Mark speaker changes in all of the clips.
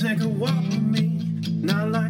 Speaker 1: take a walk with me, not like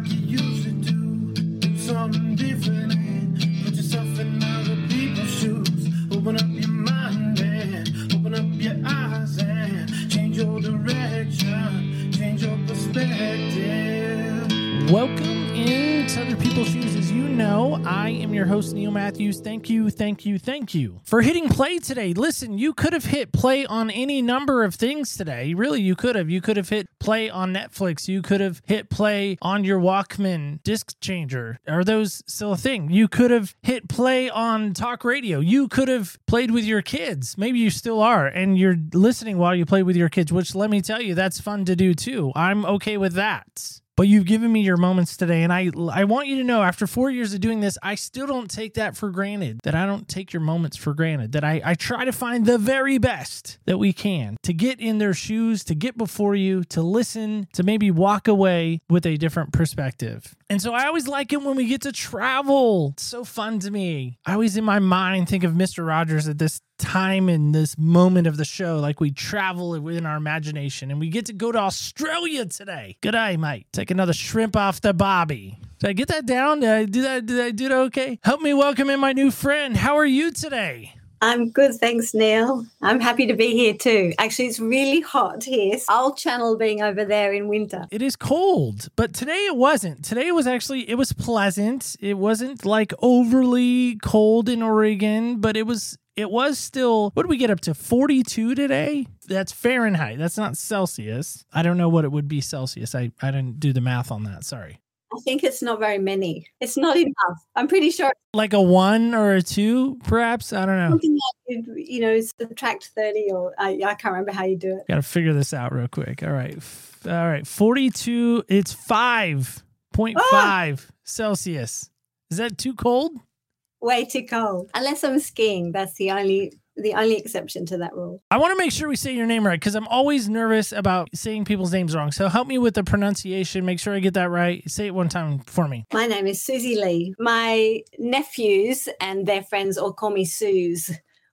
Speaker 1: your
Speaker 2: host, Neil Matthews. Thank you, thank you, thank you for hitting play today. Listen, you could have hit play on any number of things today. Really, you could have. You could have hit play on Netflix. You could have hit play on your Walkman disc changer. Are those still a thing? You could have hit play on talk radio. You could have played with your kids. Maybe you still are, and you're listening while you play with your kids, which let me tell you, that's fun to do too. I'm okay with that but you've given me your moments today and I I want you to know after 4 years of doing this I still don't take that for granted that I don't take your moments for granted that I I try to find the very best that we can to get in their shoes to get before you to listen to maybe walk away with a different perspective and so I always like it when we get to travel it's so fun to me I always in my mind think of Mr. Rogers at this time in this moment of the show like we travel within our imagination and we get to go to Australia today. Good day, mate. Take another shrimp off the bobby. Did I get that down? Did I do that? Did I do that okay? Help me welcome in my new friend. How are you today?
Speaker 3: I'm good, thanks, Neil. I'm happy to be here too. Actually, it's really hot here. Old Channel being over there in winter.
Speaker 2: It is cold, but today it wasn't. Today was actually it was pleasant. It wasn't like overly cold in Oregon, but it was it was still what did we get up to 42 today that's fahrenheit that's not celsius i don't know what it would be celsius i, I didn't do the math on that sorry
Speaker 3: I think it's not very many. It's not enough. I'm pretty sure
Speaker 2: like a one or a two perhaps i don't know
Speaker 3: something like you, know subtract 30 or I, I can't remember how you do it.
Speaker 2: gotta figure this out real quick All right. All right. 42 it's 5.5
Speaker 3: Ah!
Speaker 2: celsius is that too cold
Speaker 3: Way too cold. Unless I'm skiing, that's the only the only exception to that rule.
Speaker 2: I want to make sure we say your name right because I'm always nervous about saying people's names wrong. So help me with the pronunciation. Make sure I get that right. Say it one time for me.
Speaker 3: My name is Susie Lee. My nephews and their friends all call me Suze,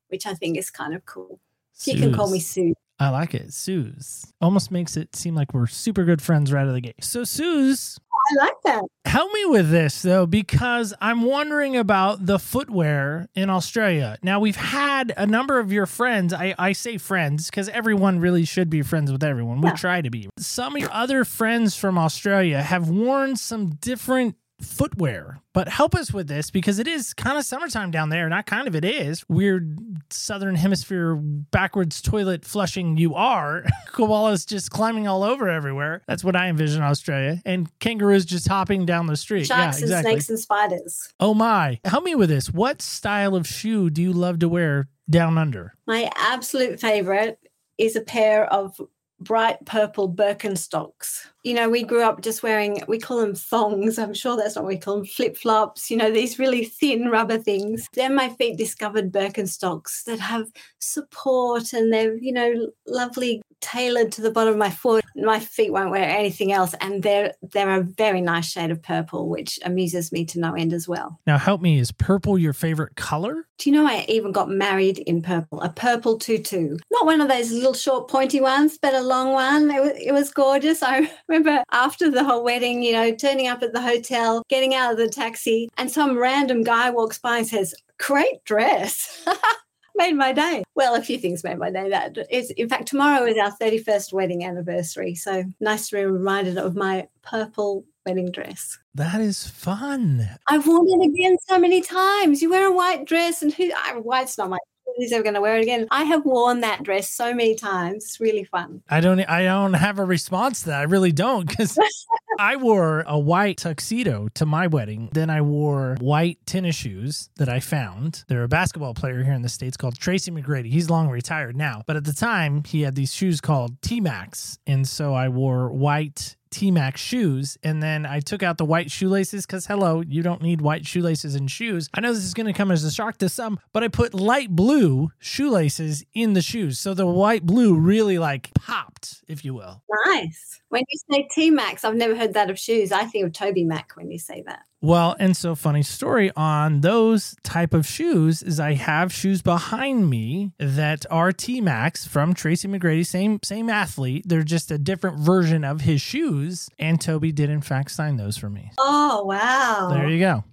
Speaker 3: which I think is kind of cool. You can call me Sue.
Speaker 2: I like it. Suze. Almost makes it seem like we're super good friends right out of the gate. So, Suze,
Speaker 3: I like that.
Speaker 2: help me with this though, because I'm wondering about the footwear in Australia. Now, we've had a number of your friends, I, I say friends because everyone really should be friends with everyone. We
Speaker 3: Yeah.
Speaker 2: try to be. Some of your other friends from Australia have worn some different footwear, but help us with this because it is kind of summertime down there. Not kind of, it is. Weird southern hemisphere backwards toilet flushing you are. Koalas just climbing all over everywhere. That's what I envision Australia. And kangaroos just hopping down the street.
Speaker 3: Sharks
Speaker 2: yeah, exactly.
Speaker 3: and snakes and spiders.
Speaker 2: Oh my. Help me with this. What style of shoe do you love to wear down under?
Speaker 3: My absolute favorite is a pair of bright purple Birkenstocks. You know, we grew up just wearing, we call them thongs. I'm sure that's not what we call them, flip flops, you know, these really thin rubber things. Then my feet discovered Birkenstocks that have support and they're, you know, lovely tailored to the bottom of my foot. My feet won't wear anything else. And they're they're a very nice shade of purple, which amuses me to no end as well.
Speaker 2: Now, help me. Is purple your favorite color?
Speaker 3: Do you know I even got married in purple, a purple tutu? Not one of those little short pointy ones, but a long one. It was, it was gorgeous. I remember after the whole wedding, you know, turning up at the hotel, getting out of the taxi, and some random guy walks by and says, Great dress. made my day. Well, a few things made my day. That is, in fact, tomorrow is our 31st wedding anniversary. So nice to be reminded of my purple wedding dress.
Speaker 2: That is fun.
Speaker 3: I've worn it again so many times. You wear a white dress, and who? I, white's not my. Who's ever going to wear it again? I have worn that dress so many times. It's really fun.
Speaker 2: I don't. I don't have a response to that. I really don't because I wore a white tuxedo to my wedding. Then I wore white tennis shoes that I found. They're a basketball player here in the states called Tracy McGrady. He's long retired now, but at the time he had these shoes called T Max, and so I wore white T Max shoes. And then I took out the white shoelaces because, hello, you don't need white shoelaces in shoes. I know this is going to come as a shock to some, but I put light blue shoelaces in the shoes. So the white blue really like popped, if you will.
Speaker 3: Nice. When you say T Max, I've never heard that of shoes. I think of TobyMac when you say that.
Speaker 2: Well, and so funny story on those type of shoes is I have shoes behind me that are T Max from Tracy McGrady, same same athlete. They're just a different version of his shoes. shoes. And Toby did, in fact, sign those for me.
Speaker 3: Oh, wow.
Speaker 2: There you go.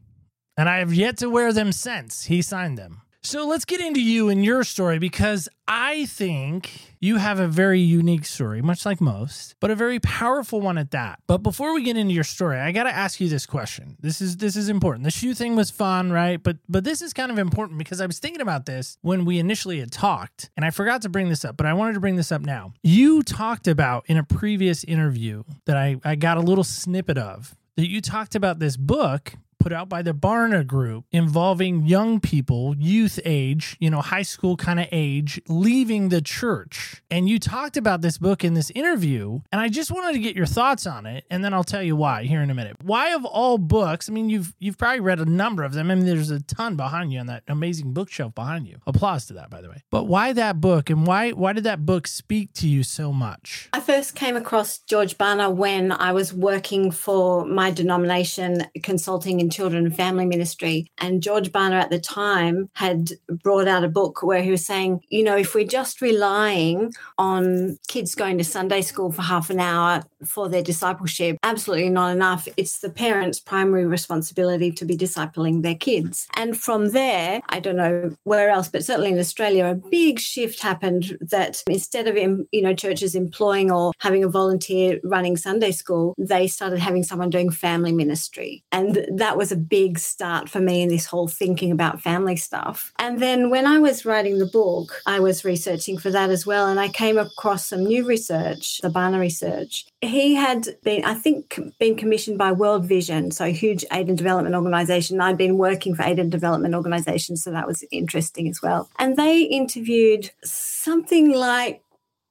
Speaker 2: And I have yet to wear them since he signed them. So let's get into you and your story because I think you have a very unique story, much like most, but a very powerful one at that. But before we get into your story, I got to ask you this question. This is this is important. The shoe thing was fun, right? But but this is kind of important because I was thinking about this when we initially had talked, and I forgot to bring this up, but I wanted to bring this up now. You talked about in a previous interview that I I got a little snippet of that you talked about this book put out by the Barna Group involving young people, youth age, you know, high school kind of age, leaving the church. And you talked about this book in this interview, and I just wanted to get your thoughts on it, and then I'll tell you why here in a minute. Why of all books? I mean, you've you've probably read a number of them. I mean, there's a ton behind you on that amazing bookshelf behind you. Applause to that, by the way. But why that book, and why why did that book speak to you so much?
Speaker 3: I first came across George Barna when I was working for my denomination, consulting in children and family ministry. And George Barna at the time had brought out a book where he was saying, you know, if we're just relying on kids going to Sunday school for half an hour for their discipleship, absolutely not enough. It's the parents' primary responsibility to be discipling their kids. And from there, I don't know where else, but certainly in Australia, a big shift happened that instead of, you know, churches employing or having a volunteer running Sunday school, they started having someone doing family ministry. And that was a big start for me in this whole thinking about family stuff. And then when I was writing the book, I was researching for that as well. And I came across some new research, the Barna research. He had been, I think, been commissioned by World Vision, so a huge aid and development organization. I'd been working for aid and development organizations, so that was interesting as well. And they interviewed something like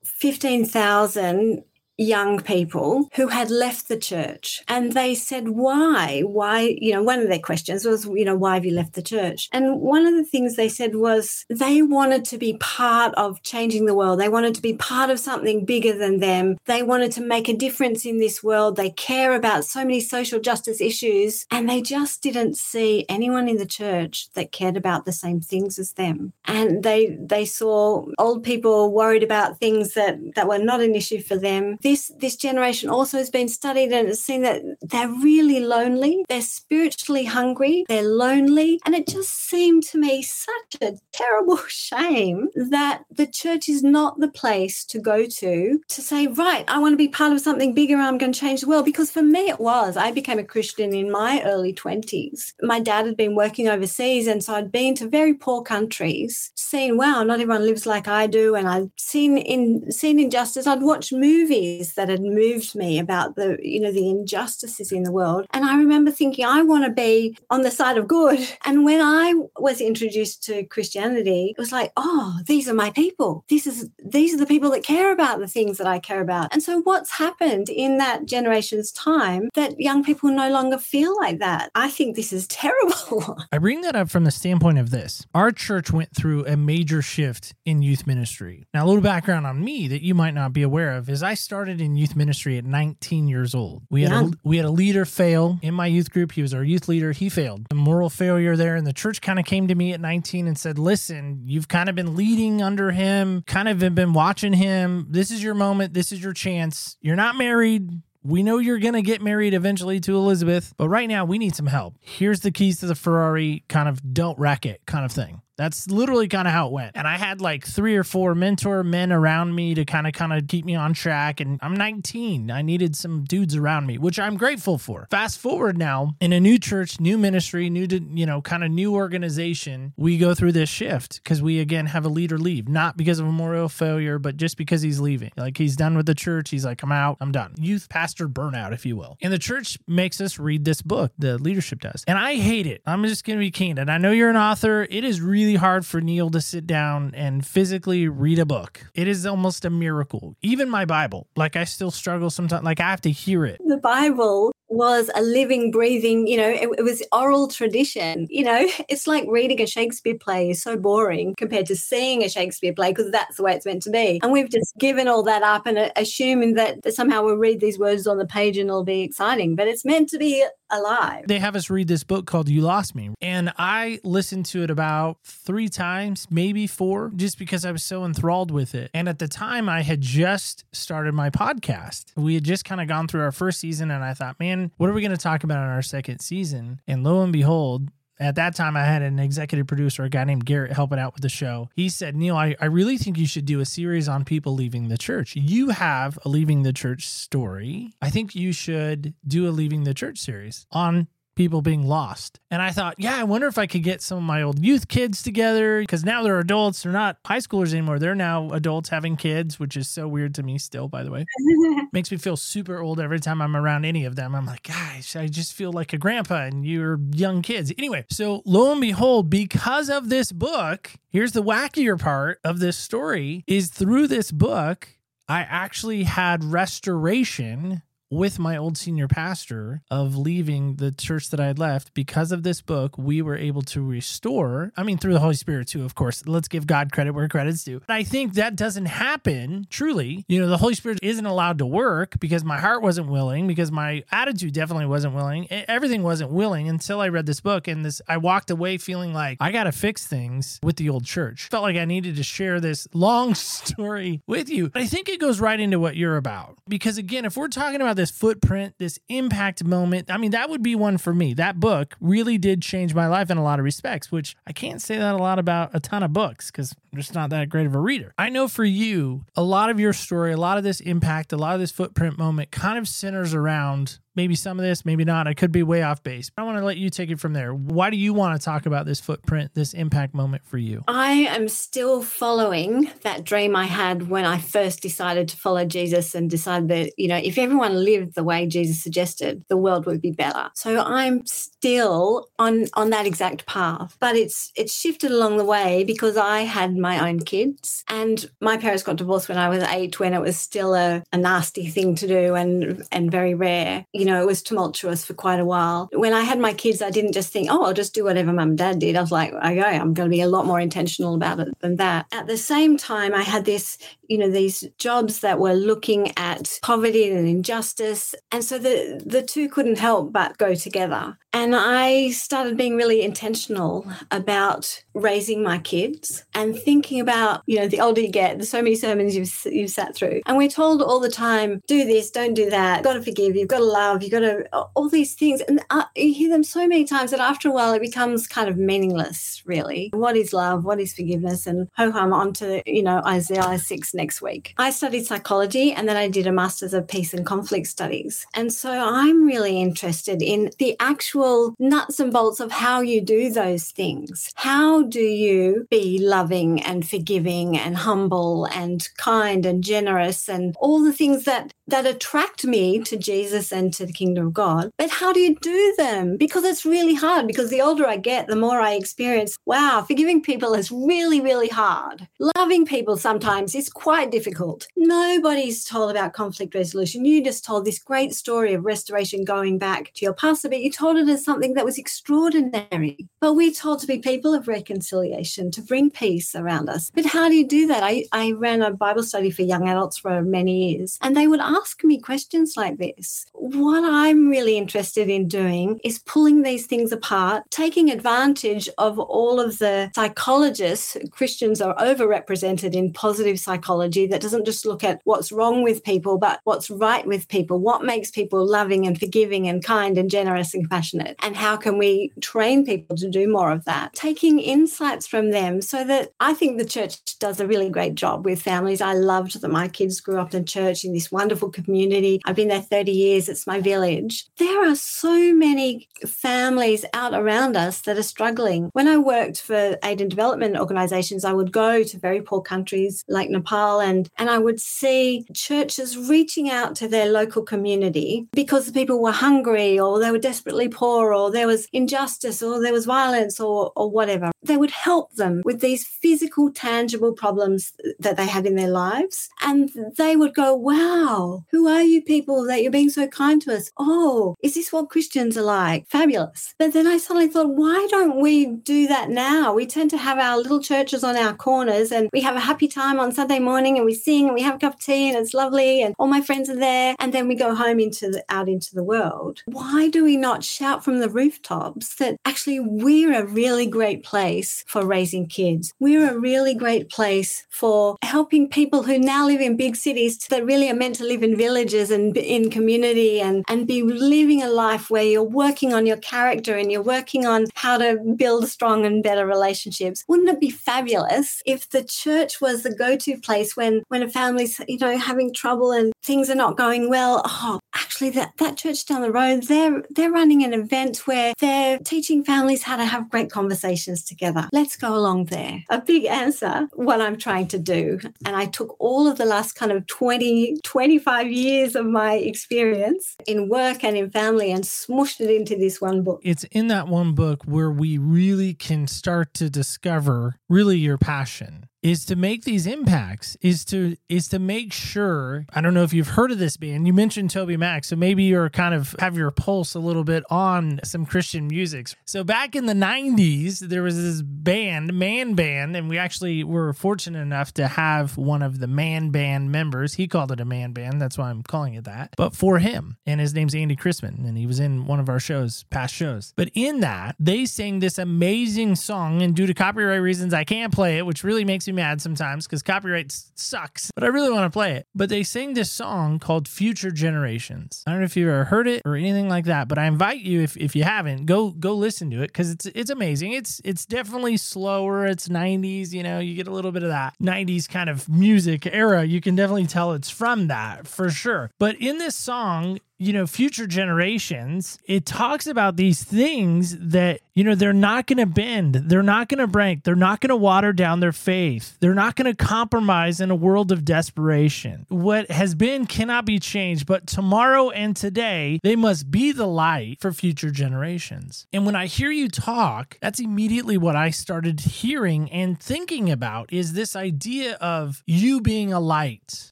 Speaker 3: 15,000 young people who had left the church and they said why? Why? You know one of their questions was you know why have you left the church? And one of the things they said was they wanted to be part of changing the world. They wanted to be part of something bigger than them. They wanted to make a difference in this world. They care about so many social justice issues and they just didn't see anyone in the church that cared about the same things as them. And they they saw old people worried about things that that were not an issue for them this this generation also has been studied and it's seen that they're really lonely, they're spiritually hungry, they're lonely, and it just seemed to me such a terrible shame that the church is not the place to go to to say, right, I want to be part of something bigger. I'm going to change the world. Because for me, it was. I became a Christian in my early 20s. My dad had been working overseas, and so I'd been to very poor countries, seen, wow, not everyone lives like I do, and I'd seen in seen injustice. I'd watched movies that had moved me about the you know the injustices in the world. And i remember thinking i want to be on the side of good. And when i was introduced to christianity it was like oh these are my people. This is these are the people that care about the things that i care about. And so what's happened in that generation's time that young people no longer feel like that? I think this is terrible.
Speaker 2: I bring that up from the standpoint of this. Our church went through a major shift in youth ministry. Now, a little background on me that you might not be aware of is I started in youth ministry at 19 years old. We had
Speaker 3: Yeah.
Speaker 2: a, we had a leader fail in my youth group. He was our youth leader. He failed. A moral failure there, and the church kind of came to me at 19 and said, "Listen, you've kind of been leading under him, kind of been watching him. This is your moment. This is your chance. You're not married." We know you're going to get married eventually to Elizabeth, but right now we need some help. Here's the keys to the Ferrari, kind of don't wreck it kind of thing. That's literally kind of how it went. And I had like three or four mentor men around me to kind of kind of keep me on track and I'm 19. I needed some dudes around me, which I'm grateful for. Fast forward now in a new church, new ministry, new to, you know, kind of new organization, we go through this shift cuz we again have a leader leave, not because of a moral failure, but just because he's leaving. Like he's done with the church, he's like I'm out, I'm done. Youth pastor burnout, if you will. And the church makes us read this book, the leadership does. And I hate it. I'm just going to be candid. I know you're an author. It is really hard for Neil to sit down and physically read a book. It is almost a miracle. Even my Bible, like I still struggle sometimes. Like I have to hear it.
Speaker 3: the Bible was a living, breathing, you know, it, it was oral tradition. You know, it's like reading a Shakespeare play is so boring compared to seeing a Shakespeare play because that's the way it's meant to be. And we've just given all that up and uh, assuming that, that somehow we'll read these words on the page and it'll be exciting. But it's meant to be alive.
Speaker 2: They have us read this book called You Lost Me. And I listened to it about three times, maybe four, just because I was so enthralled with it. And at the time, I had just started my podcast. We had just kind of gone through our first season, and I thought, man, what are we going to talk about in our second season? And lo and behold, at that time I had an executive producer, a guy named Garrett, helping out with the show. He said, Neil, I, I really think you should do a series on people leaving the church. You have a leaving the church story. I think you should do a leaving the church series on people being lost. And I thought, yeah, I wonder if I could get some of my old youth kids together because now they're adults. They're not high schoolers anymore. They're now adults having kids, which is so weird to me still, by the way. Makes me feel super old every time I'm around any of them. I'm like, guys, I just feel like a grandpa and you're young kids. Anyway, so lo and behold, because of this book, here's the wackier part of this story is through this book, I actually had restoration with my old senior pastor of leaving the church that I had left. Because of this book we were able to restore I mean through the Holy Spirit too of course. Let's give God credit where credit's due. I think that doesn't happen truly. You know the Holy Spirit isn't allowed to work because my heart wasn't willing because my attitude definitely wasn't willing. Everything wasn't willing until I read this book and this I walked away feeling like I got to fix things with the old church. Felt like I needed to share this long story with you. But I think it goes right into what you're about. Because again if we're talking about this footprint, this impact moment. I mean, that would be one for me. That book really did change my life in a lot of respects, which I can't say that a lot about a ton of books because I'm just not that great of a reader. I know for you, a lot of your story, a lot of this impact, a lot of this footprint moment kind of centers around maybe some of this, maybe not. I could be way off base. I want to let you take it from there. Why do you want to talk about this footprint, this impact moment for you?
Speaker 3: I am still following that dream I had when I first decided to follow Jesus and decided that, you know, if everyone lived the way Jesus suggested, the world would be better. So I'm still on on that exact path. But it's it's shifted along the way because I had my own kids and my parents got divorced when I was 8 when it was still a, a nasty thing to do and and very rare. You you know, it was tumultuous for quite a while. When I had my kids, I didn't just think, oh, I'll just do whatever mum and dad did. I was like, okay, I'm going to be a lot more intentional about it than that. At the same time, I had this, you know, these jobs that were looking at poverty and injustice. And so the, the two couldn't help but go together. And I started being really intentional about raising my kids and thinking about, you know, the older you get, there's so many sermons you've, you've sat through. And we're told all the time, do this, don't do that, got to forgive, you've got to love, you've got to, all these things. And uh, you hear them so many times that after a while it becomes kind of meaningless, really. What is love? What is forgiveness? And ho hum on to, you know, Isaiah 6 next week. I studied psychology and then I did a master's of peace and conflict studies. And so I'm really interested in the actual actual nuts and bolts of how you do those things. How do you be loving and forgiving and humble and kind and generous and all the things that that attract me to Jesus and to the kingdom of God. But how do you do them? Because it's really hard. Because the older I get, the more I experience, wow, forgiving people is really, really hard. Loving people sometimes is quite difficult. Nobody's told about conflict resolution. You just told this great story of restoration going back to your pastor, but you told it as something that was extraordinary. But we're told to be people of reconciliation, to bring peace around us. But how do you do that? I, I ran a Bible study for young adults for many years, and they would ask me questions like this. What I'm really interested in doing is pulling these things apart, taking advantage of all of the psychologists. Christians are overrepresented in positive psychology that doesn't just look at what's wrong with people, but what's right with people, what makes people loving and forgiving and kind and generous and compassionate, and how can we train people to do more of that. Taking insights from them so that I think the church does a really great job with families. I loved that my kids grew up in church in this wonderful wonderful community. I've been there 30 years. It's my village. There are so many families out around us that are struggling. When I worked for aid and development organizations, I would go to very poor countries like Nepal and, and I would see churches reaching out to their local community because the people were hungry or they were desperately poor or there was injustice or there was violence or, or whatever. They would help them with these physical, tangible problems that they had in their lives. And they would go, wow, who are you people that you're being so kind to us, Oh, is this what Christians are like? Fabulous. But then I suddenly thought, why don't we do that now? We tend to have our little churches on our corners and we have a happy time on Sunday morning and we sing and we have a cup of tea and it's lovely and all my friends are there. And then we go home into the, out into the world. Why do we not shout from the rooftops that actually we're a really great place for raising kids? We're a really great place for helping people who now live in big cities that really are meant to live in villages and in community and, and be living a life where you're working on your character and you're working on how to build strong and better relationships. Wouldn't it be fabulous if the church was the go-to place when when a family's you know having trouble and things are not going well? Oh, actually that, that church down the road, they're they're running an event where they're teaching families how to have great conversations together. Let's go along there. A big answer, what I'm trying to do. And I took all of the last kind of 20, 25 years of my experience in work and in family and smushed it into this one book.
Speaker 2: It's in that one book where we really can start to discover really your passion is to make these impacts is to is to make sure i don't know if you've heard of this band you mentioned TobyMac so maybe you're kind of have your pulse a little bit on some christian music. So back in the 90s there was this band man band and we actually were fortunate enough to have one of the man band members. He called it a man band that's why i'm calling it that but for him. And his name's andy chrisman and he was in one of our shows past shows. But in that they sang this amazing song and due to copyright reasons i can't play it which really makes me mad sometimes because copyright sucks, but I really want to play it. But they sing this song called Future Generations. I don't know if you've ever heard it or anything like that, but I invite you if, if you haven't, go go listen to it because it's it's amazing. It's it's definitely slower. It's 90s, you know, you get a little bit of that 90s kind of music era. You can definitely tell it's from that for sure. But in this song, you know, future generations, it talks about these things that, you know, they're not going to bend. They're not going to break. They're not going to water down their faith. They're not going to compromise in a world of desperation. What has been cannot be changed, but tomorrow and today, they must be the light for future generations. And when I hear you talk, that's immediately what I started hearing and thinking about is this idea of you being a light,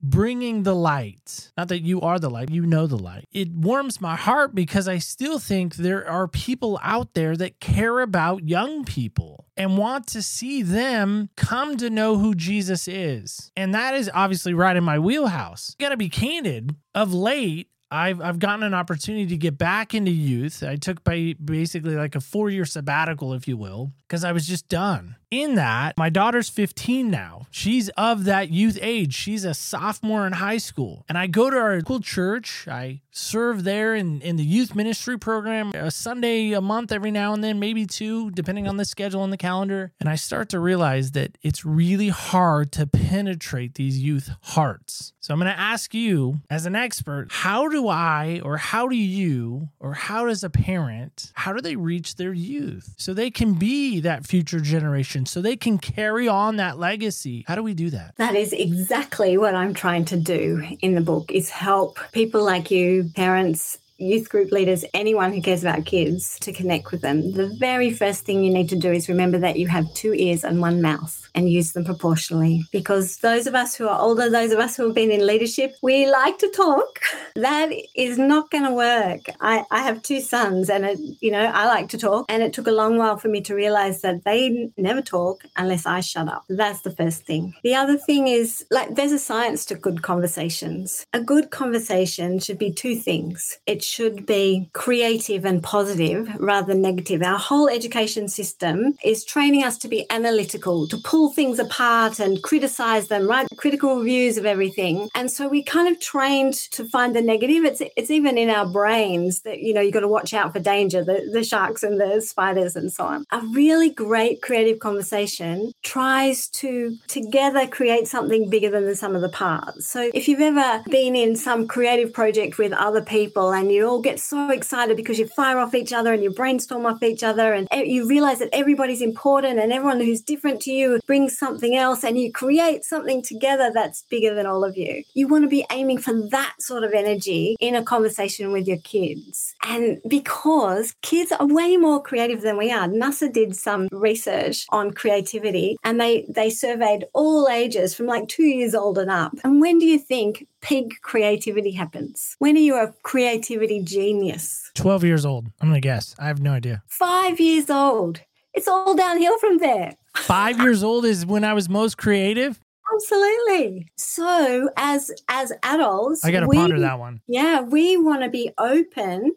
Speaker 2: bringing the light. Not that you are the light, you know the light it warms my heart because I still think there are people out there that care about young people and want to see them come to know who Jesus is. And that is obviously right in my wheelhouse. Got to be candid. Of late, I've I've gotten an opportunity to get back into youth. I took by basically like a four year sabbatical, if you will, because I was just done. In that, my daughter's 15 now. She's of that youth age. She's a sophomore in high school. And I go to our cool church. I serve there in, in the youth ministry program a Sunday a month every now and then, maybe two, depending on the schedule and the calendar. And I start to realize that it's really hard to penetrate these youth hearts. So I'm going to ask you, as an expert, how do I, or how do you, or how does a parent, how do they reach their youth so they can be that future generation so they can carry on that legacy. How do we do that?
Speaker 3: That is exactly what I'm trying to do in the book is help people like you, parents, youth group leaders, anyone who cares about kids to connect with them. The very first thing you need to do is remember that you have two ears and one mouth and use them proportionally. Because those of us who are older, those of us who have been in leadership, we like to talk. That is not going to work. I, I have two sons, and it, you know I like to talk, and it took a long while for me to realize that they never talk unless I shut up. That's the first thing. The other thing is like there's a science to good conversations. A good conversation should be two things. It should be creative and positive rather than negative. Our whole education system is training us to be analytical, to pull things apart and criticize them, right? Critical reviews of everything. And so we kind of trained to find the negative. It's it's even in our brains that, you know, you've got to watch out for danger, the, the sharks and the spiders and so on. A really great creative conversation tries to together create something bigger than the sum of the parts. So if you've ever been in some creative project with other people and you all get so excited because you fire off each other and you brainstorm off each other and you realize that everybody's important and everyone who's different to you brings something else and you create something together that's bigger than all of you. You want to be aiming for that sort of energy in a conversation with your kids. And because kids are way more creative than we are, NASA did some research on creativity and they, they surveyed all ages from like two years old and up. And when do you think peak creativity happens? When are you a creativity genius?
Speaker 2: 12 years old. I'm going to guess. I have no idea.
Speaker 3: Five years old. It's all downhill from there.
Speaker 2: Five years old is when I was most creative.
Speaker 3: Absolutely. So as as adults,
Speaker 2: I got to ponder that one.
Speaker 3: Yeah, we want to be open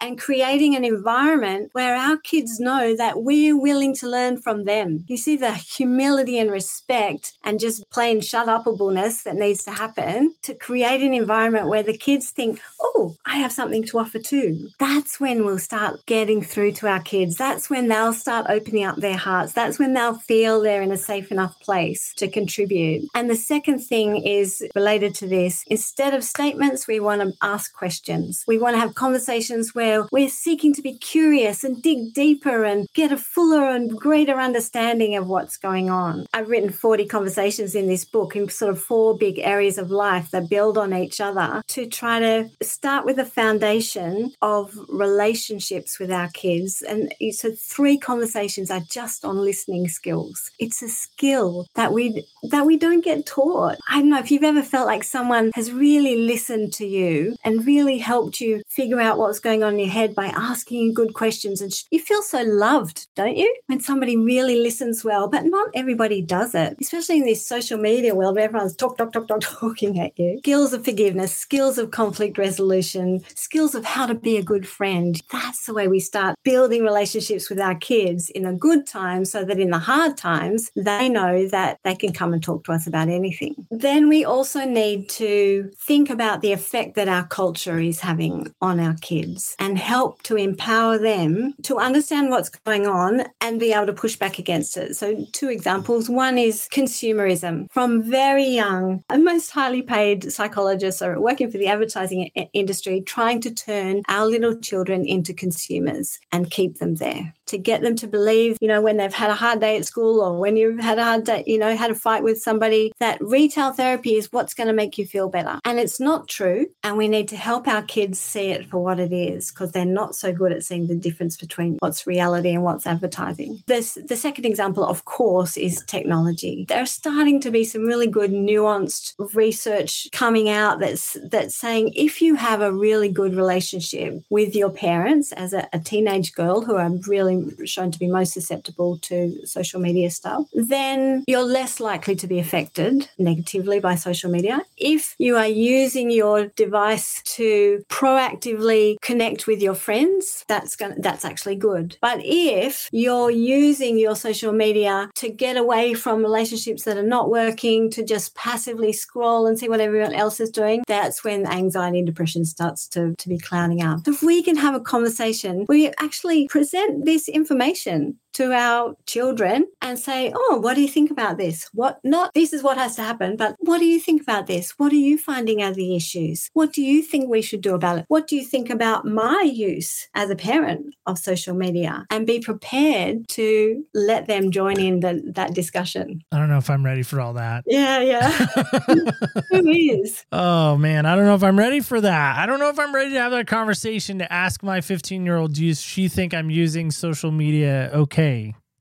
Speaker 3: and creating an environment where our kids know that we're willing to learn from them. You see the humility and respect and just plain shut upableness that needs to happen to create an environment where the kids think, oh, I have something to offer too. That's when we'll start getting through to our kids. That's when they'll start opening up their hearts. That's when they'll feel they're in a safe enough place to contribute. And the second thing is related to this. Instead of statements, we want to ask questions. We want to have conversations where we're seeking to be curious and dig deeper and get a fuller and greater understanding of what's going on. I've written 40 conversations in this book in sort of four big areas of life that build on each other to try to start with a foundation of relationships with our kids. And so three conversations are just on listening skills. It's a skill that we that we don't get taught. I don't know if you've ever felt like someone has really listened to you and really helped you figure out what's going on your head by asking good questions and you feel so loved, don't you? When somebody really listens well, but not everybody does it, especially in this social media world where everyone's talk, talk, talk, talk, talking at you. Skills of forgiveness, skills of conflict resolution, skills of how to be a good friend. That's the way we start building relationships with our kids in a good time so that in the hard times, they know that they can come and talk to us about anything. Then we also need to think about the effect that our culture is having on our kids and help to empower them to understand what's going on and be able to push back against it. So, two examples. One is consumerism. From very young, and most highly paid psychologists are working for the advertising industry, trying to turn our little children into consumers and keep them there to get them to believe, you know, when they've had a hard day at school or when you've had a hard day, you know, had a fight with somebody, that retail therapy is what's going to make you feel better. And it's not true. And we need to help our kids see it for what it is because they're not so good at seeing the difference between what's reality and what's advertising. This, the second example, of course, is technology. There are starting to be some really good nuanced research coming out that's that's saying if you have a really good relationship with your parents as a, a teenage girl who are really shown to be most susceptible to social media stuff, then you're less likely to be affected negatively by social media. If you are using your device to proactively connect with your friends, that's going that's actually good. But if you're using your social media to get away from relationships that are not working, to just passively scroll and see what everyone else is doing, that's when anxiety and depression starts to, to be clouding up. If we can have a conversation you actually present this information to our children and say, Oh, what do you think about this? What not this is what has to happen, but what do you think about this? What are you finding are the issues? What do you think we should do about it? What do you think about my use as a parent of social media? And be prepared to let them join in the, that discussion.
Speaker 2: I don't know if I'm ready for all that.
Speaker 3: Yeah, yeah. Who is?
Speaker 2: oh man, I don't know if I'm ready for that. I don't know if I'm ready to have that conversation to ask my 15 year old, does she think I'm using social media okay?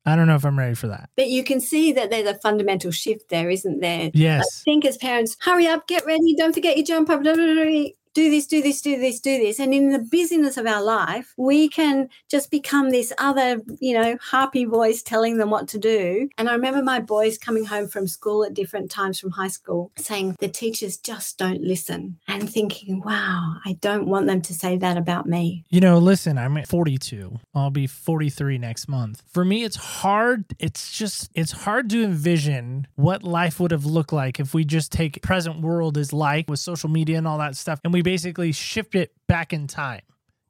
Speaker 2: I don't know if I'm ready for that.
Speaker 3: But you can see that there's a fundamental shift there, isn't there? I
Speaker 2: Yes.
Speaker 3: think as parents, hurry up, get ready, don't forget your jump up, blah, blah, blah, blah, do this, do this, do this, do this. And in the busyness of our life, we can just become this other, you know, harpy voice telling them what to do. And I remember my boys coming home from school at different times from high school saying the teachers just don't listen and thinking, wow, I don't want them to say that about me.
Speaker 2: You know, listen, I'm 42. I'll be 43 next month. For me, it's hard. It's just, it's hard to envision what life would have looked like if we just take present world as like with social media and all that stuff and we basically shift it back in time.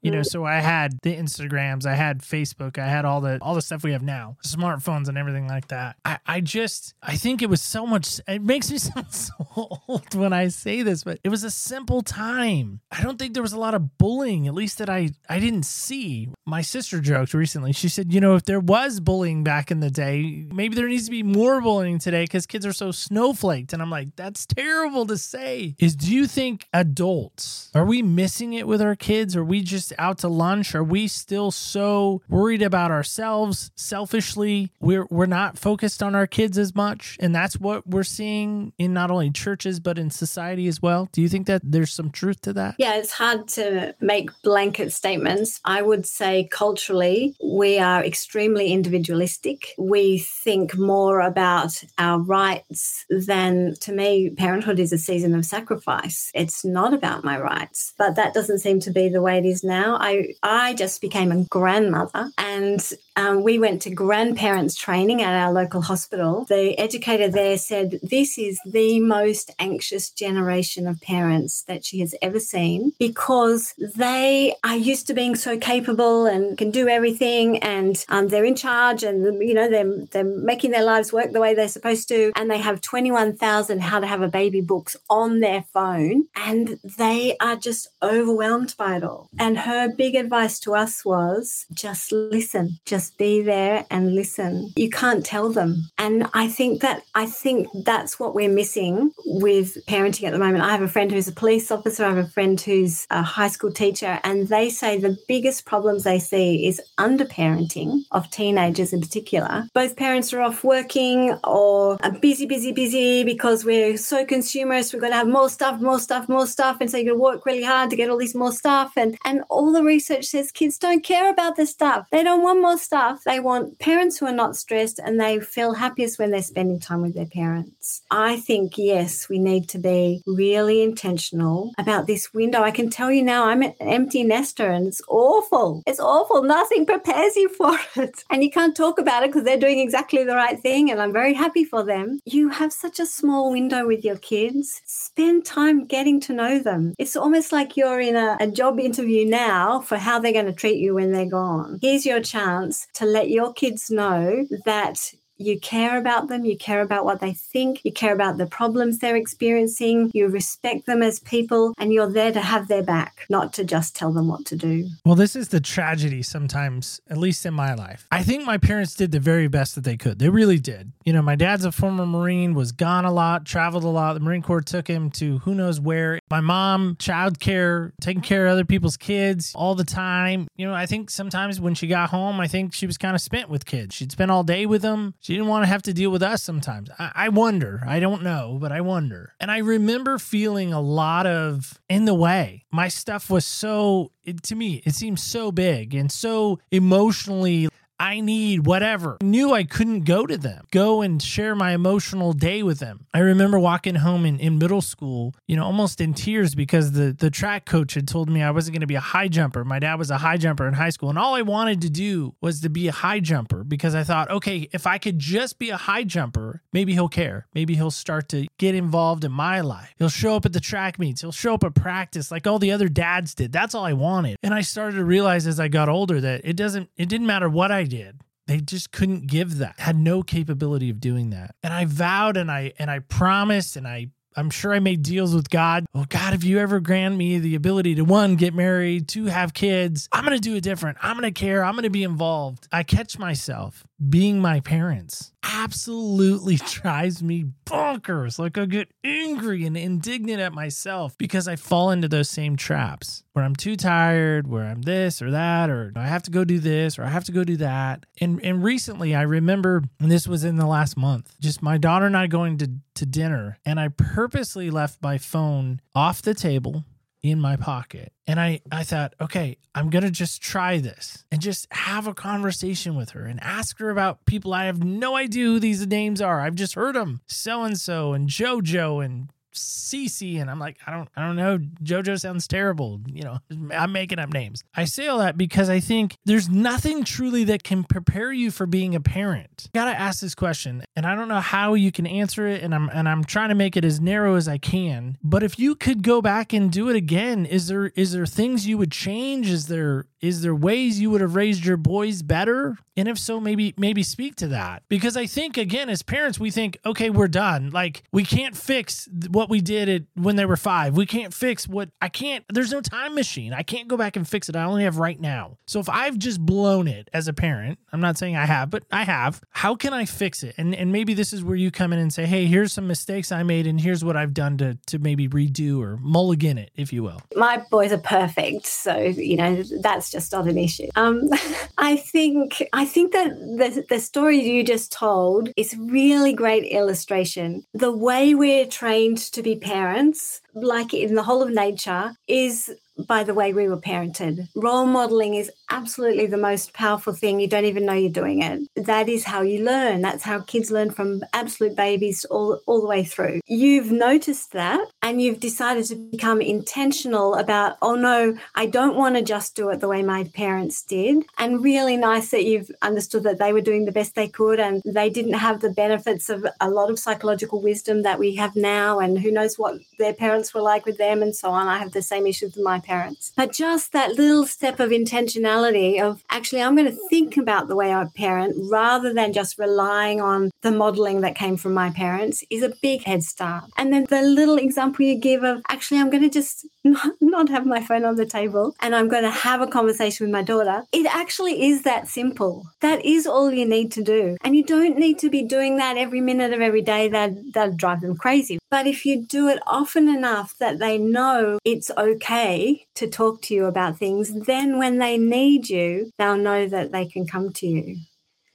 Speaker 2: You know, mm. so I had the Instagrams, I had Facebook, I had all the all the stuff we have now, smartphones and everything like that. I, I just I think it was so much it makes me sound so old when I say this, but it was a simple time. I don't think there was a lot of bullying, at least that I I didn't see. My sister joked recently. She said, you know, if there was bullying back in the day, maybe there needs to be more bullying today because kids are so snowflaked. And I'm like, that's terrible to say. Is do you think adults are we missing it with our kids? Or are we just out to lunch? Are we still so worried about ourselves selfishly? We're we're not focused on our kids as much, and that's what we're seeing in not only churches but in society as well. Do you think that there's some truth to that?
Speaker 3: Yeah, it's hard to make blanket statements. I would say culturally, we are extremely individualistic. We think more about our rights than, to me, parenthood is a season of sacrifice. It's not about my rights, but that doesn't seem to be the way it is now. I, I just became a grandmother and um, we went to grandparents training at our local hospital. The educator there said, This is the most anxious generation of parents that she has ever seen because they are used to being so capable and can do everything and um, they're in charge and, you know, they're, they're making their lives work the way they're supposed to. And they have 21,000 how to have a baby books on their phone and they are just overwhelmed by it all. And her big advice to us was just listen, just be there and listen. You can't tell them. And I think that I think that's what we're missing with parenting at the moment. I have a friend who's a police officer, I have a friend who's a high school teacher, and they say the biggest problems they see is underparenting of teenagers in particular. Both parents are off working or are busy, busy, busy because we're so consumerist. We're going to have more stuff, more stuff, more stuff. And so you're going to work really hard to get all this more stuff. And, and the research says kids don't care about this stuff. They don't want more stuff. They want parents who are not stressed and they feel happiest when they're spending time with their parents. I think, yes, we need to be really intentional about this window. I can tell you now, I'm an empty nester and it's awful. It's awful. Nothing prepares you for it. And you can't talk about it because they're doing exactly the right thing. And I'm very happy for them. You have such a small window with your kids. Spend time getting to know them. It's almost like you're in a, a job interview now for how they're going to treat you when they're gone. Here's your chance to let your kids know that you care about them, you care about what they think, you care about the problems they're experiencing, you respect them as people, and you're there to have their back, not to just tell them what to do.
Speaker 2: Well, this is the tragedy sometimes, at least in my life. I think my parents did the very best that they could. They really did. You know, my dad's a former Marine, was gone a lot, traveled a lot. The Marine Corps took him to who knows where. My mom, childcare, taking care of other people's kids all the time. You know, I think sometimes when she got home, I think she was kind of spent with kids. She'd spend all day with them. Didn't want to have to deal with us sometimes. I, I wonder. I don't know, but I wonder. And I remember feeling a lot of in the way. My stuff was so, it, to me, it seemed so big and so emotionally I need whatever. I knew I couldn't go to them, go and share my emotional day with them. I remember walking home in, in middle school, you know, almost in tears because the, the track coach had told me I wasn't going to be a high jumper. My dad was a high jumper in high school. And all I wanted to do was to be a high jumper because I thought, okay, if I could just be a high jumper, maybe he'll care. Maybe he'll start to get involved in my life. He'll show up at the track meets, he'll show up at practice like all the other dads did. That's all I wanted. And I started to realize as I got older that it doesn't, it didn't matter what I did. They just couldn't give that had no capability of doing that. And i vowed and i and i promised and i i'm sure i made deals with god oh god if you ever grant me the ability to one get married two have kids i'm gonna do it different i'm gonna care i'm gonna be involved i catch myself being my parents absolutely drives me bonkers. Like I get angry and indignant at myself because I fall into those same traps where I'm too tired, where I'm this or that, or I have to go do this or I have to go do that. And and recently I remember, and this was in the last month, just my daughter and I going to, to dinner, and I purposely left my phone off the table in my pocket. And I, I thought, okay, I'm going to just try this and just have a conversation with her and ask her about people I have no idea who these names are. I've just heard them so and so and JoJo and Cece and I'm like I don't I don't know. JoJo sounds terrible you know I'm making up names. I say all that because I think there's nothing truly that can prepare you for being a parent. Got to ask this question and I don't know how you can answer it and I'm and I'm trying to make it as narrow as I can but if you could go back and do it again is there is there things you would change? Is there is there ways you would have raised your boys better? And if so maybe maybe speak to that. Because I think again as parents we think okay we're done. Like we can't fix what we did it when they were five. We can't fix what I can't. There's no time machine. I can't go back and fix it. I only have right now. So if I've just blown it as a parent, I'm not saying I have, but I have. How can I fix it? And and maybe this is where you come in and say, hey, here's some mistakes I made, and here's what I've done to to maybe redo or mulligan it, if you will.
Speaker 3: My boys are perfect, so you know that's just not an issue. Um, I think I think that the the story you just told is really great illustration. The way we're trained to be parents, like in the whole of nature, is by the way we were parented. Role modeling is absolutely the most powerful thing. You don't even know you're doing it. That is how you learn. That's how kids learn from absolute babies all, all the way through. You've noticed that and you've decided to become intentional about, oh no, I don't want to just do it the way my parents did. And really nice that you've understood that they were doing the best they could and they didn't have the benefits of a lot of psychological wisdom that we have now. And who knows what their parents were like with them and so on. I have the same issues with my parents. But just that little step of intentionality of actually, I'm going to think about the way I parent rather than just relying on the modeling that came from my parents is a big head start. And then the little example you give of actually, I'm going to just not, not have my phone on the table and I'm going to have a conversation with my daughter. It actually is that simple. That is all you need to do. And you don't need to be doing that every minute of every day. That that drive them crazy. But if you do it often enough that they know it's okay to talk to you about things, then when they need you, they'll know that they can come to you.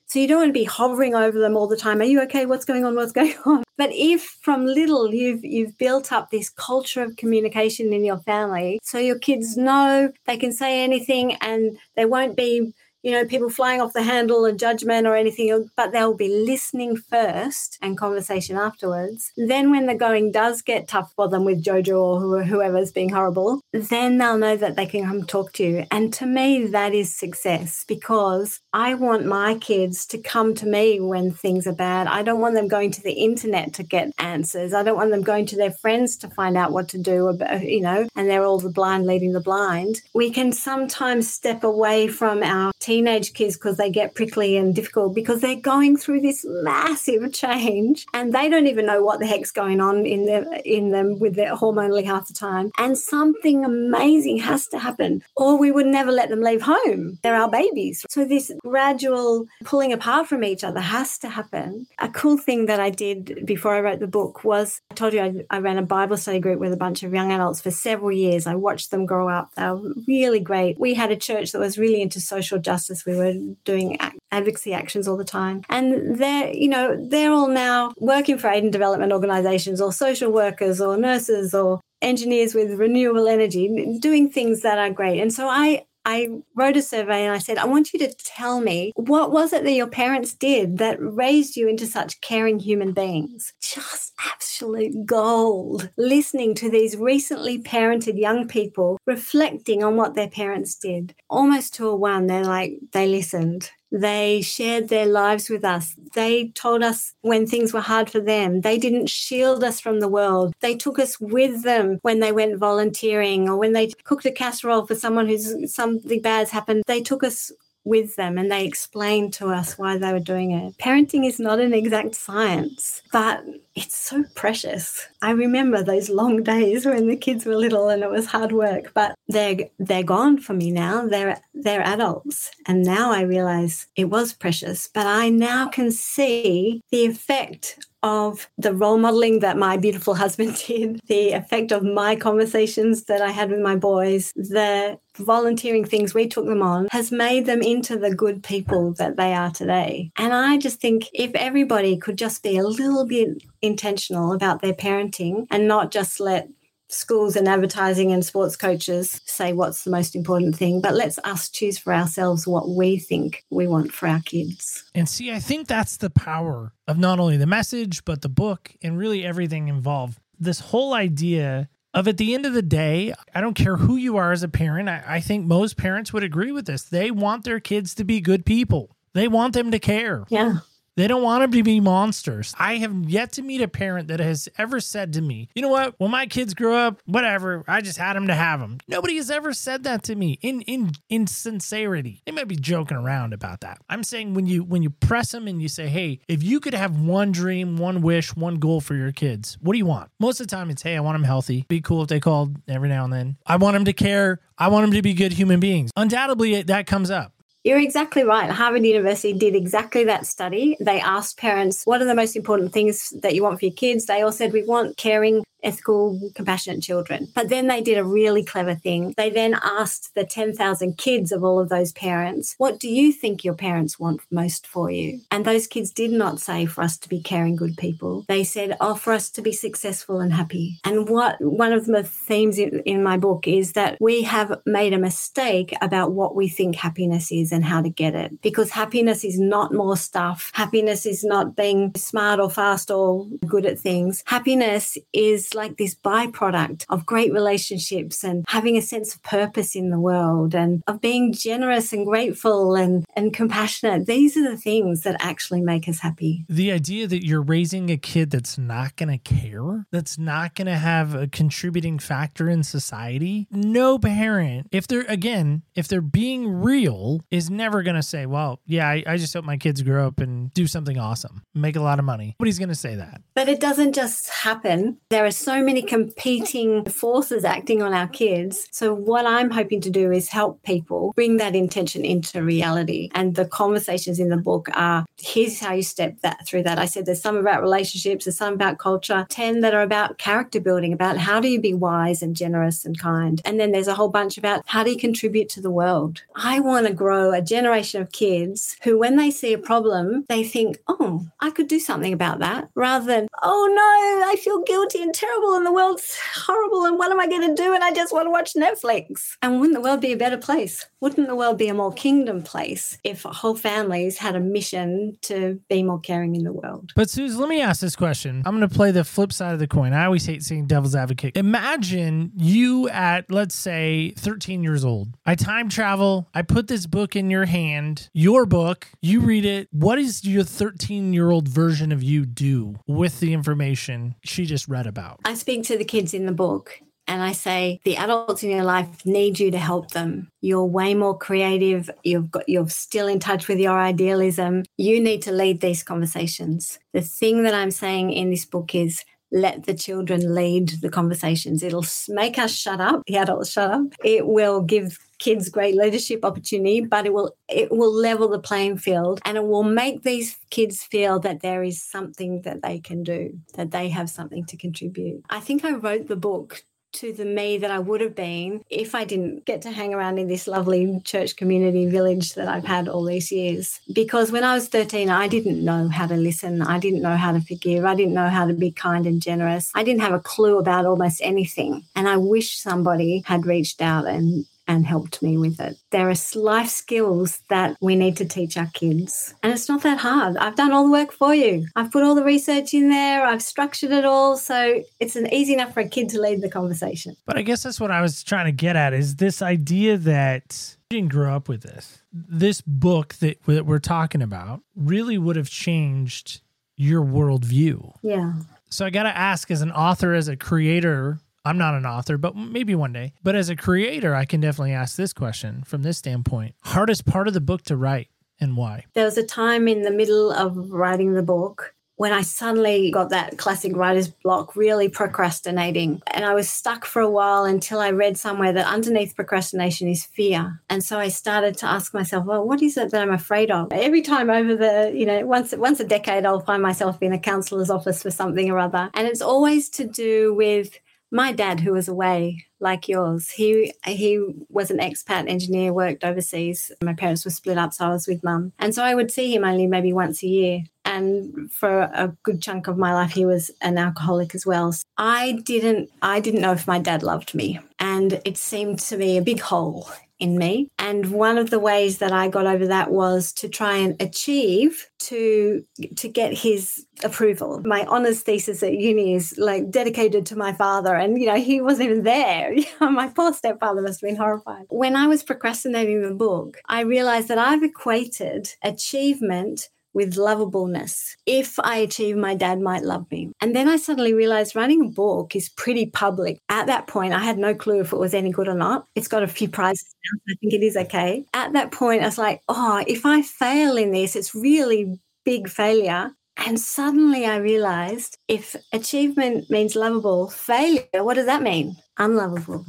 Speaker 3: So you don't want to be hovering over them all the time. Are you okay? What's going on? What's going on? But if from little you've you've built up this culture of communication in your family, so your kids know they can say anything and they won't be you know, people flying off the handle and judgment or anything, but they'll be listening first and conversation afterwards. Then, when the going does get tough for them with Jojo or whoever's being horrible, then they'll know that they can come talk to you. And to me, that is success because I want my kids to come to me when things are bad. I don't want them going to the internet to get answers. I don't want them going to their friends to find out what to do, about, you know, and they're all the blind leading the blind. We can sometimes step away from our teenage kids because they get prickly and difficult because they're going through this massive change and they don't even know what the heck's going on in them in them with their hormonally half the time. And something amazing has to happen, or we would never let them leave home. They're our babies. So this gradual pulling apart from each other has to happen. A cool thing that I did before I wrote the book was I told you I, I ran a Bible study group with a bunch of young adults for several years. I watched them grow up. They were really great. We had a church that was really into social justice justice. We were doing advocacy actions all the time. And they're, you know, they're all now working for aid and development organizations or social workers or nurses or engineers with renewable energy, doing things that are great. And so I, I wrote a survey and I said, I want you to tell me what was it that your parents did that raised you into such caring human beings? Just absolute gold. Listening to these recently parented young people reflecting on what their parents did. Almost to a one, they're like, they listened. They shared their lives with us. They told us when things were hard for them. They didn't shield us from the world. They took us with them when they went volunteering or when they cooked a casserole for someone who's something bad's happened. They took us with them and they explained to us why they were doing it. Parenting is not an exact science, but it's so precious. I remember those long days when the kids were little and it was hard work, but they're they're gone for me now. They're they're adults. And now I realize it was precious, but I now can see the effect of the role modeling that my beautiful husband did, the effect of my conversations that I had with my boys, the volunteering things we took them on has made them into the good people that they are today. And I just think if everybody could just be a little bit intentional about their parenting and not just let schools and advertising and sports coaches say what's the most important thing, but let's us choose for ourselves what we think we want for our kids.
Speaker 2: And see, I think that's the power of not only the message, but the book and really everything involved. This whole idea of at the end of the day, I don't care who you are as a parent, I, I think most parents would agree with this. They want their kids to be good people, they want them to care.
Speaker 3: Yeah.
Speaker 2: They don't want them to be monsters. I have yet to meet a parent that has ever said to me, you know what? When my kids grow up, whatever, I just had them to have them. Nobody has ever said that to me in in in sincerity. They might be joking around about that. I'm saying when you when you press them and you say, hey, if you could have one dream, one wish, one goal for your kids, what do you want? Most of the time, it's hey, I want them healthy. Be cool if they called every now and then. I want them to care. I want them to be good human beings. Undoubtedly, that comes up.
Speaker 3: You're exactly right. Harvard University did exactly that study. They asked parents, what are the most important things that you want for your kids? They all said, we want caring, ethical, compassionate children. But then they did a really clever thing. They then asked the 10,000 kids of all of those parents, what do you think your parents want most for you? And those kids did not say for us to be caring, good people. They said, oh, for us to be successful and happy. And what one of the themes in, in my book is that we have made a mistake about what we think happiness is and how to get it. Because happiness is not more stuff. Happiness is not being smart or fast or good at things. Happiness is like this byproduct of great relationships and having a sense of purpose in the world and of being generous and grateful and, and compassionate. These are the things that actually make us happy.
Speaker 2: The idea that you're raising a kid that's not going to care, that's not going to have a contributing factor in society, no parent, if they're, again, if they're being real, is never going to say, well, yeah, I, I just hope my kids grow up and do something awesome, make a lot of money. Nobody's going to say that.
Speaker 3: But it doesn't just happen. There are so many competing forces acting on our kids. So, what I'm hoping to do is help people bring that intention into reality. And the conversations in the book are here's how you step that through that. I said there's some about relationships, there's some about culture, 10 that are about character building, about how do you be wise and generous and kind. And then there's a whole bunch about how do you contribute to the world. I want to grow a generation of kids who, when they see a problem, they think, oh, I could do something about that, rather than, oh no, I feel guilty and terrible and the world's horrible and what am I going to do? And I just want to watch Netflix. And wouldn't the world be a better place? Wouldn't the world be a more kingdom place if whole families had a mission to be more caring in the world?
Speaker 2: But Suze, let me ask this question. I'm going to play the flip side of the coin. I always hate seeing devil's advocate. Imagine you at, let's say, 13 years old. I time travel. I put this book in your hand, your book. You read it. What does your 13 year old version of you do with the information she just read about?
Speaker 3: I speak to the kids in the book and I say the adults in your life need you to help them. You're way more creative. You've got you're still in touch with your idealism. You need to lead these conversations. The thing that I'm saying in this book is let the children lead the conversations. It'll make us shut up, the adults shut up. It will give kids great leadership opportunity but it will it will level the playing field and it will make these kids feel that there is something that they can do that they have something to contribute i think i wrote the book to the me that I would have been if I didn't get to hang around in this lovely church community village that I've had all these years. Because when I was 13, I didn't know how to listen. I didn't know how to forgive. I didn't know how to be kind and generous. I didn't have a clue about almost anything. And I wish somebody had reached out and and helped me with it. There are life skills that we need to teach our kids. And it's not that hard. I've done all the work for you. I've put all the research in there, I've structured it all. So it's an easy enough for a kid to lead the conversation.
Speaker 2: But I guess that's what I was trying to get at is this idea that you didn't grow up with this. This book that, that we're talking about really would have changed your worldview.
Speaker 3: Yeah.
Speaker 2: So I got to ask, as an author, as a creator, I'm not an author, but maybe one day. But as a creator, I can definitely ask this question from this standpoint. Hardest part of the book to write and why?
Speaker 3: There was a time in the middle of writing the book when I suddenly got that classic writer's block, really procrastinating. And I was stuck for a while until I read somewhere that underneath procrastination is fear. And so I started to ask myself, well, what is it that I'm afraid of? Every time over the, you know, once once a decade, I'll find myself in a counselor's office for something or other. And it's always to do with my dad, who was away like yours, he he was an expat engineer, worked overseas. My parents were split up, so I was with mum, and so I would see him only maybe once a year. And for a good chunk of my life, he was an alcoholic as well. So I didn't I didn't know if my dad loved me, and it seemed to me a big hole in me. And one of the ways that I got over that was to try and achieve to to get his approval. My honors thesis at uni is like dedicated to my father, and you know he wasn't even there. my poor stepfather must have been horrified. When I was procrastinating the book, I realized that I've equated achievement with lovableness. If I achieve, my dad might love me. And then I suddenly realized writing a book is pretty public. At that point, I had no clue if it was any good or not. It's got a few prizes now. I think it is okay. At that point, I was like, oh, if I fail in this, it's really big failure. And suddenly I realized if achievement means lovable, failure, what does that mean? Unlovable.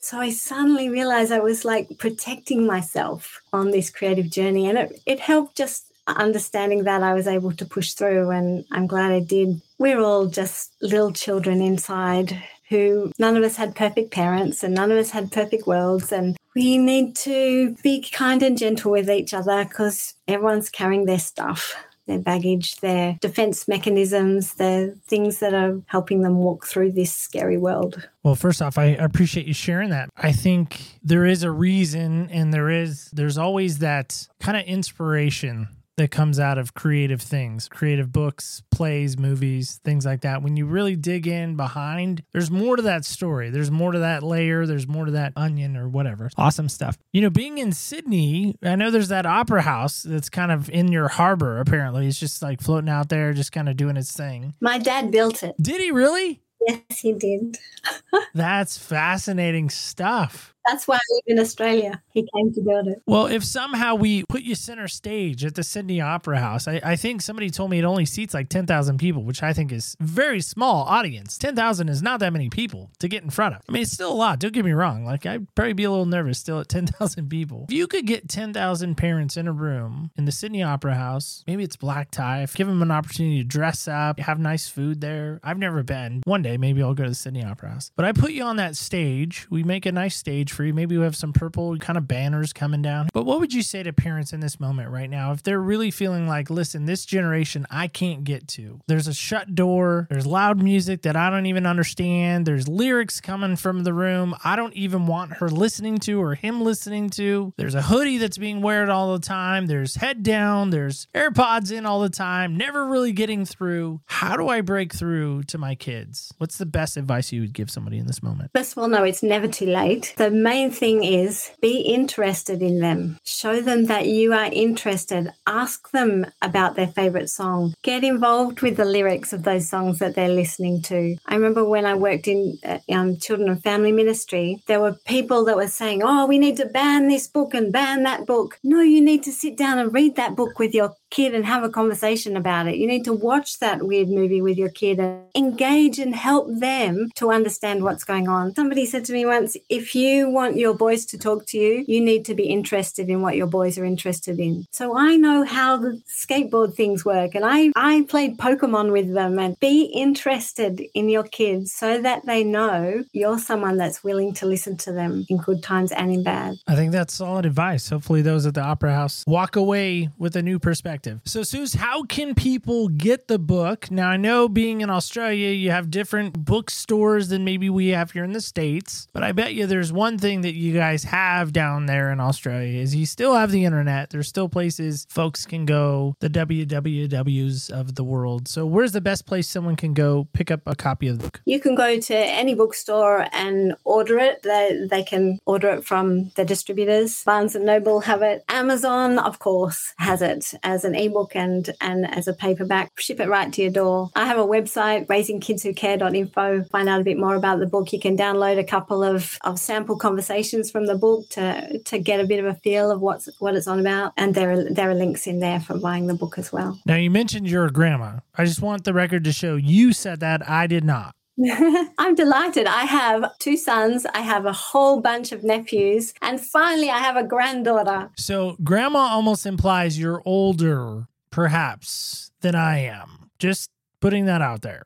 Speaker 3: So I suddenly realized I was like protecting myself on this creative journey. And it, it helped just understanding that I was able to push through. And I'm glad I did. We're all just little children inside who none of us had perfect parents and none of us had perfect worlds. And we need to be kind and gentle with each other because everyone's carrying their stuff their baggage, their defense mechanisms, the things that are helping them walk through this scary world.
Speaker 2: Well, first off, I appreciate you sharing that. I think there is a reason and there is there's always that kind of inspiration that comes out of creative things, creative books, plays, movies, things like that. When you really dig in behind, there's more to that story. There's more to that layer. There's more to that onion or whatever. Awesome stuff. You know, being in Sydney, I know there's that opera house that's kind of in your harbor, apparently. It's just like floating out there, just kind of doing its thing.
Speaker 3: My dad built it.
Speaker 2: Did he really?
Speaker 3: Yes, he did.
Speaker 2: That's fascinating stuff.
Speaker 3: That's why I live in Australia. He came to build it.
Speaker 2: Well, if somehow we put you center stage at the Sydney Opera House, I, I think somebody told me it only seats like 10,000 people, which I think is very small audience. 10,000 is not that many people to get in front of. I mean, it's still a lot. Don't get me wrong. Like, I'd probably be a little nervous still at 10,000 people. If you could get 10,000 parents in a room in the Sydney Opera House, maybe it's black tie, give them an opportunity to dress up, have nice food there. I've never been. One day, maybe I'll go to the Sydney Opera House. But I put you on that stage. We make a nice stage for you. Maybe we have some purple kind of banners coming down. But what would you say to parents in this moment right now if they're really feeling like, listen, this generation I can't get to? There's a shut door, there's loud music that I don't even understand, there's lyrics coming from the room I don't even want her listening to or him listening to. There's a hoodie that's being worn all the time, there's head down, there's AirPods in all the time, never really getting through. How do I break through to my kids? What's the best advice you would give somebody in this moment?
Speaker 3: First of all, no, it's never too late. Main thing is be interested in them. Show them that you are interested. Ask them about their favorite song. Get involved with the lyrics of those songs that they're listening to. I remember when I worked in uh, um, children and family ministry, there were people that were saying, Oh, we need to ban this book and ban that book. No, you need to sit down and read that book with your kid and have a conversation about it. You need to watch that weird movie with your kid and engage and help them to understand what's going on. Somebody said to me once, if you want your boys to talk to you, you need to be interested in what your boys are interested in. So I know how the skateboard things work and I, I played Pokemon with them and be interested in your kids so that they know you're someone that's willing to listen to them in good times and in bad.
Speaker 2: I think that's solid advice. Hopefully, those at the Opera House walk away with a new perspective. So, Suze, how can people get the book? Now, I know being in Australia, you have different bookstores than maybe we have here in the States, but I bet you there's one thing that you guys have down there in Australia is you still have the internet. There's still places folks can go, the wwws of the world. So, where's the best place someone can go pick up a copy of the book?
Speaker 3: You can go to any bookstore and order it. They, they can order it from the distributors. Barnes and Noble have it. Amazon, of course, has it as an ebook and, and as a paperback. Ship it right to your door. I have a website, raisingkidswhocare.info. Find out a bit more about the book. You can download a couple of, of sample conversations from the book to, to get a bit of a feel of what's what it's on about. And there are there are links in there for buying the book as well.
Speaker 2: Now you mentioned your grandma. I just want the record to show you said that I did not.
Speaker 3: I'm delighted. I have two sons, I have a whole bunch of nephews, and finally I have a granddaughter.
Speaker 2: So, grandma almost implies you're older, perhaps, than I am. Just putting that out there.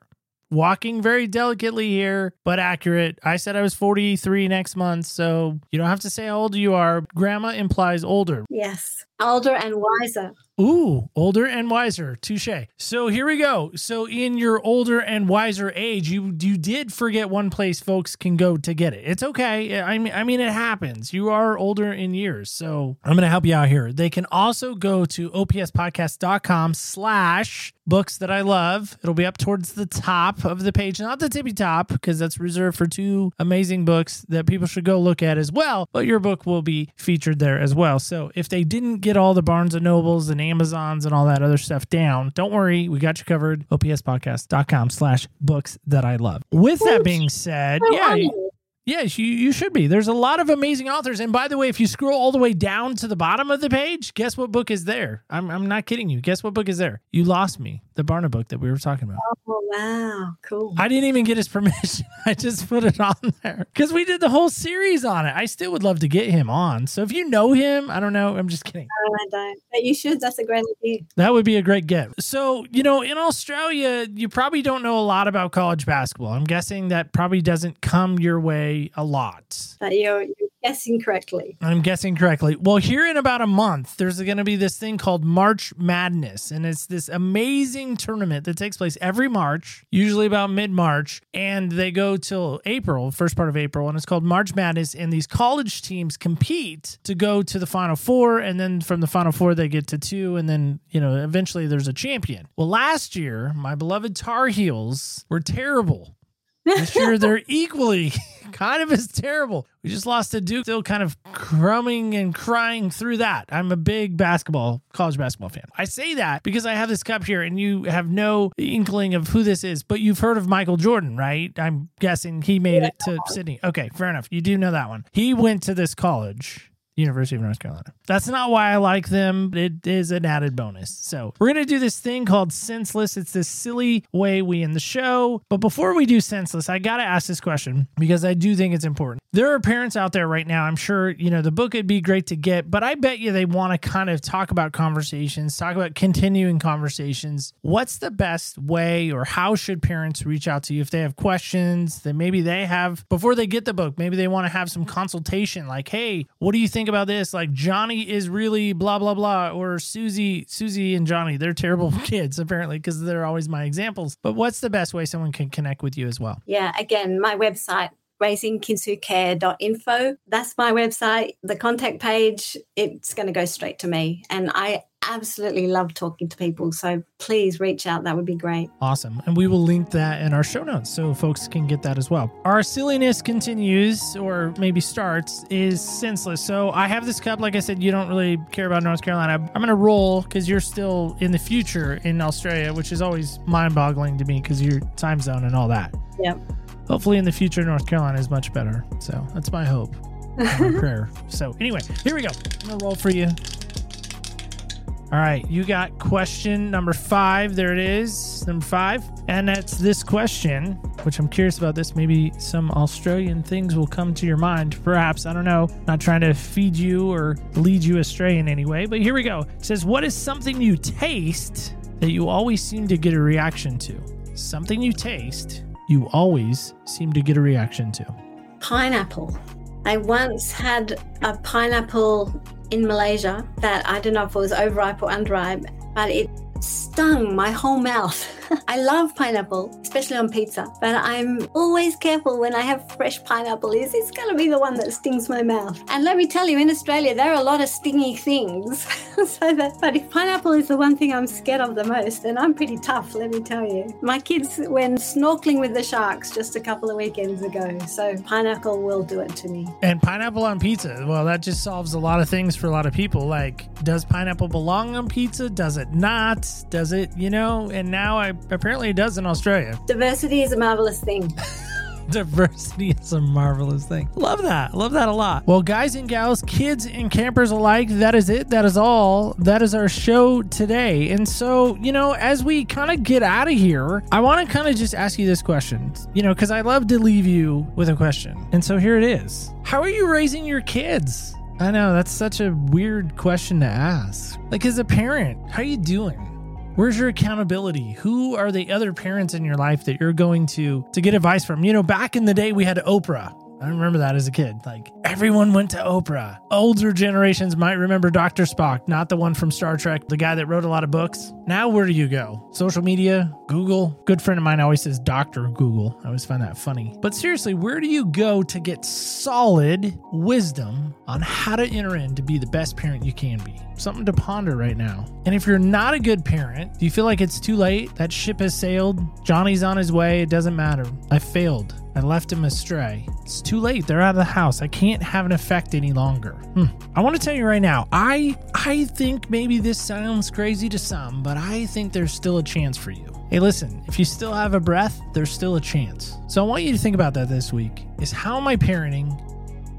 Speaker 2: Walking very delicately here, but accurate. I said I was 43 next month, so you don't have to say how old you are. Grandma implies older.
Speaker 3: Yes, older and wiser.
Speaker 2: Ooh, older and wiser. Touche. So here we go. So in your older and wiser age, you you did forget one place folks can go to get it. It's okay. I mean, I mean it happens. You are older in years. So I'm gonna help you out here. They can also go to opspodcast.com slash books that I love. It'll be up towards the top of the page, not the tippy top, because that's reserved for two amazing books that people should go look at as well. But your book will be featured there as well. So if they didn't get all the Barnes and Nobles and Amazons and all that other stuff down, don't worry, we got you covered. OPSpodcast.com slash books that I love. With that being said, yeah. Yes, you, you should be. There's a lot of amazing authors. And by the way, if you scroll all the way down to the bottom of the page, guess what book is there? I'm, I'm not kidding you. Guess what book is there? You Lost Me, the Barna book that we were talking about.
Speaker 3: Oh, wow. Cool.
Speaker 2: I didn't even get his permission. I just put it on there because we did the whole series on it. I still would love to get him on. So if you know him, I don't know. I'm just kidding.
Speaker 3: No, I don't. But you should. That's a great idea.
Speaker 2: That would be a great get. So, you know, in Australia, you probably don't know a lot about college basketball. I'm guessing that probably doesn't come your way a lot.
Speaker 3: But you're, you're guessing correctly.
Speaker 2: I'm guessing correctly. Well, here in about a month, there's going to be this thing called March Madness, and it's this amazing tournament that takes place every March, usually about mid March, and they go till April, first part of April, and it's called March Madness. And these college teams compete to go to the Final Four, and then from the Final Four, they get to two, and then, you know, eventually there's a champion. Well, last year, my beloved Tar Heels were terrible. This year, they're equally kind of as terrible. We just lost to Duke, still kind of crumbing and crying through that. I'm a big basketball, college basketball fan. I say that because I have this cup here and you have no inkling of who this is, but you've heard of Michael Jordan, right? I'm guessing he made it to Sydney. Okay, fair enough. You do know that one. He went to this college. University of North Carolina. That's not why I like them. It is an added bonus. So we're gonna do this thing called senseless. It's this silly way we end the show. But before we do senseless, I gotta ask this question because I do think it's important. There are parents out there right now. I'm sure you know the book would be great to get, but I bet you they want to kind of talk about conversations, talk about continuing conversations. What's the best way, or how should parents reach out to you if they have questions that maybe they have before they get the book? Maybe they want to have some consultation, like, hey, what do you think about this? Like Johnny is really blah blah blah, or Susie, Susie and Johnny, they're terrible mm-hmm. kids apparently because they're always my examples. But what's the best way someone can connect with you as well?
Speaker 3: Yeah, again, my website, raisingkidswhocare.info. That's my website. The contact page, it's going to go straight to me. And I absolutely love talking to people. So please reach out. That would be great.
Speaker 2: Awesome. And we will link that in our show notes so folks can get that as well. Our silliness continues, or maybe starts, is senseless. So I have this cup. Like I said, you don't really care about North Carolina. I'm going to roll because you're still in the future in Australia, which is always mind boggling to me because your time zone and all that.
Speaker 3: Yep.
Speaker 2: Hopefully, in the future, North Carolina is much better. So that's my hope, my prayer. So anyway, here we go. I'm gonna roll for you. All right, you got question number five. There it is, number five, and that's this question, which I'm curious about. This maybe some Australian things will come to your mind. Perhaps I don't know. Not trying to feed you or lead you astray in any way, but here we go. It says, "What is something you taste that you always seem to get a reaction to?" Something you taste you always seem to get a reaction to.
Speaker 3: Pineapple. I once had a pineapple in Malaysia that I don't know if it was overripe or underripe, but it stung my whole mouth. I love pineapple, especially on pizza, but I'm always careful when I have fresh pineapple. Is it's going to be the one that stings my mouth? And let me tell you, in Australia, there are a lot of stingy things. so that, but if pineapple is the one thing I'm scared of the most, then I'm pretty tough. Let me tell you. My kids went snorkeling with the sharks just a couple of weekends ago, so pineapple will do it to me.
Speaker 2: And pineapple on pizza. Well, that just solves a lot of things for a lot of people. Like, does pineapple belong on pizza? Does it not? Does it, you know? And now I apparently it does in Australia.
Speaker 3: Diversity is a marvelous thing.
Speaker 2: Diversity is a marvelous thing. Love that. Love that a lot. Well, guys and gals, kids and campers alike, that is it. That is all. That is our show today. And so, you know, as we kind of get out of here, I want to kind of just ask you this question, you know, because I love to leave you with a question. And so here it is How are you raising your kids? I know that's such a weird question to ask. Like, as a parent, how are you doing? Where's your accountability? Who are the other parents in your life that you're going to to get advice from? You know, back in the day we had Oprah. I remember that as a kid. Like everyone went to Oprah. Older generations might remember Dr. Spock, not the one from Star Trek, the guy that wrote a lot of books. Now, where do you go? Social media, Google. Good friend of mine always says Dr. Google. I always find that funny. But seriously, where do you go to get solid wisdom on how to enter in to be the best parent you can be? Something to ponder right now. And if you're not a good parent, do you feel like it's too late? That ship has sailed. Johnny's on his way. It doesn't matter. I failed. I left him astray. It's too late. They're out of the house. I can't have an effect any longer. Hmm. I want to tell you right now. I I think maybe this sounds crazy to some, but I think there's still a chance for you. Hey, listen, if you still have a breath, there's still a chance. So I want you to think about that this week. Is how am I parenting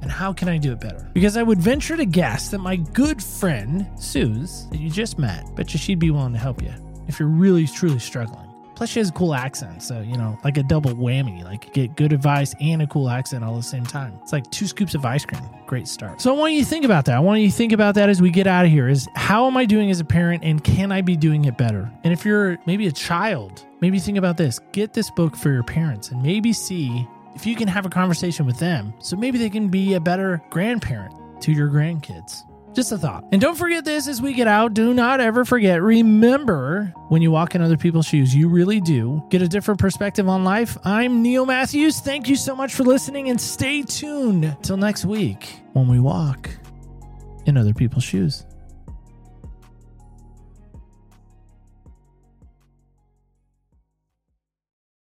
Speaker 2: and how can I do it better? Because I would venture to guess that my good friend, Suze, that you just met, bet you she'd be willing to help you if you're really truly struggling. Plus, she has a cool accent, so you know, like a double whammy. Like you get good advice and a cool accent all at the same time. It's like two scoops of ice cream. Great start. So I want you to think about that. I want you to think about that as we get out of here. Is how am I doing as a parent, and can I be doing it better? And if you're maybe a child, maybe think about this. Get this book for your parents, and maybe see if you can have a conversation with them, so maybe they can be a better grandparent to your grandkids. Just a thought. And don't forget this as we get out. Do not ever forget. Remember, when you walk in other people's shoes, you really do get a different perspective on life. I'm Neil Matthews. Thank you so much for listening and stay tuned till next week when we walk in other people's shoes.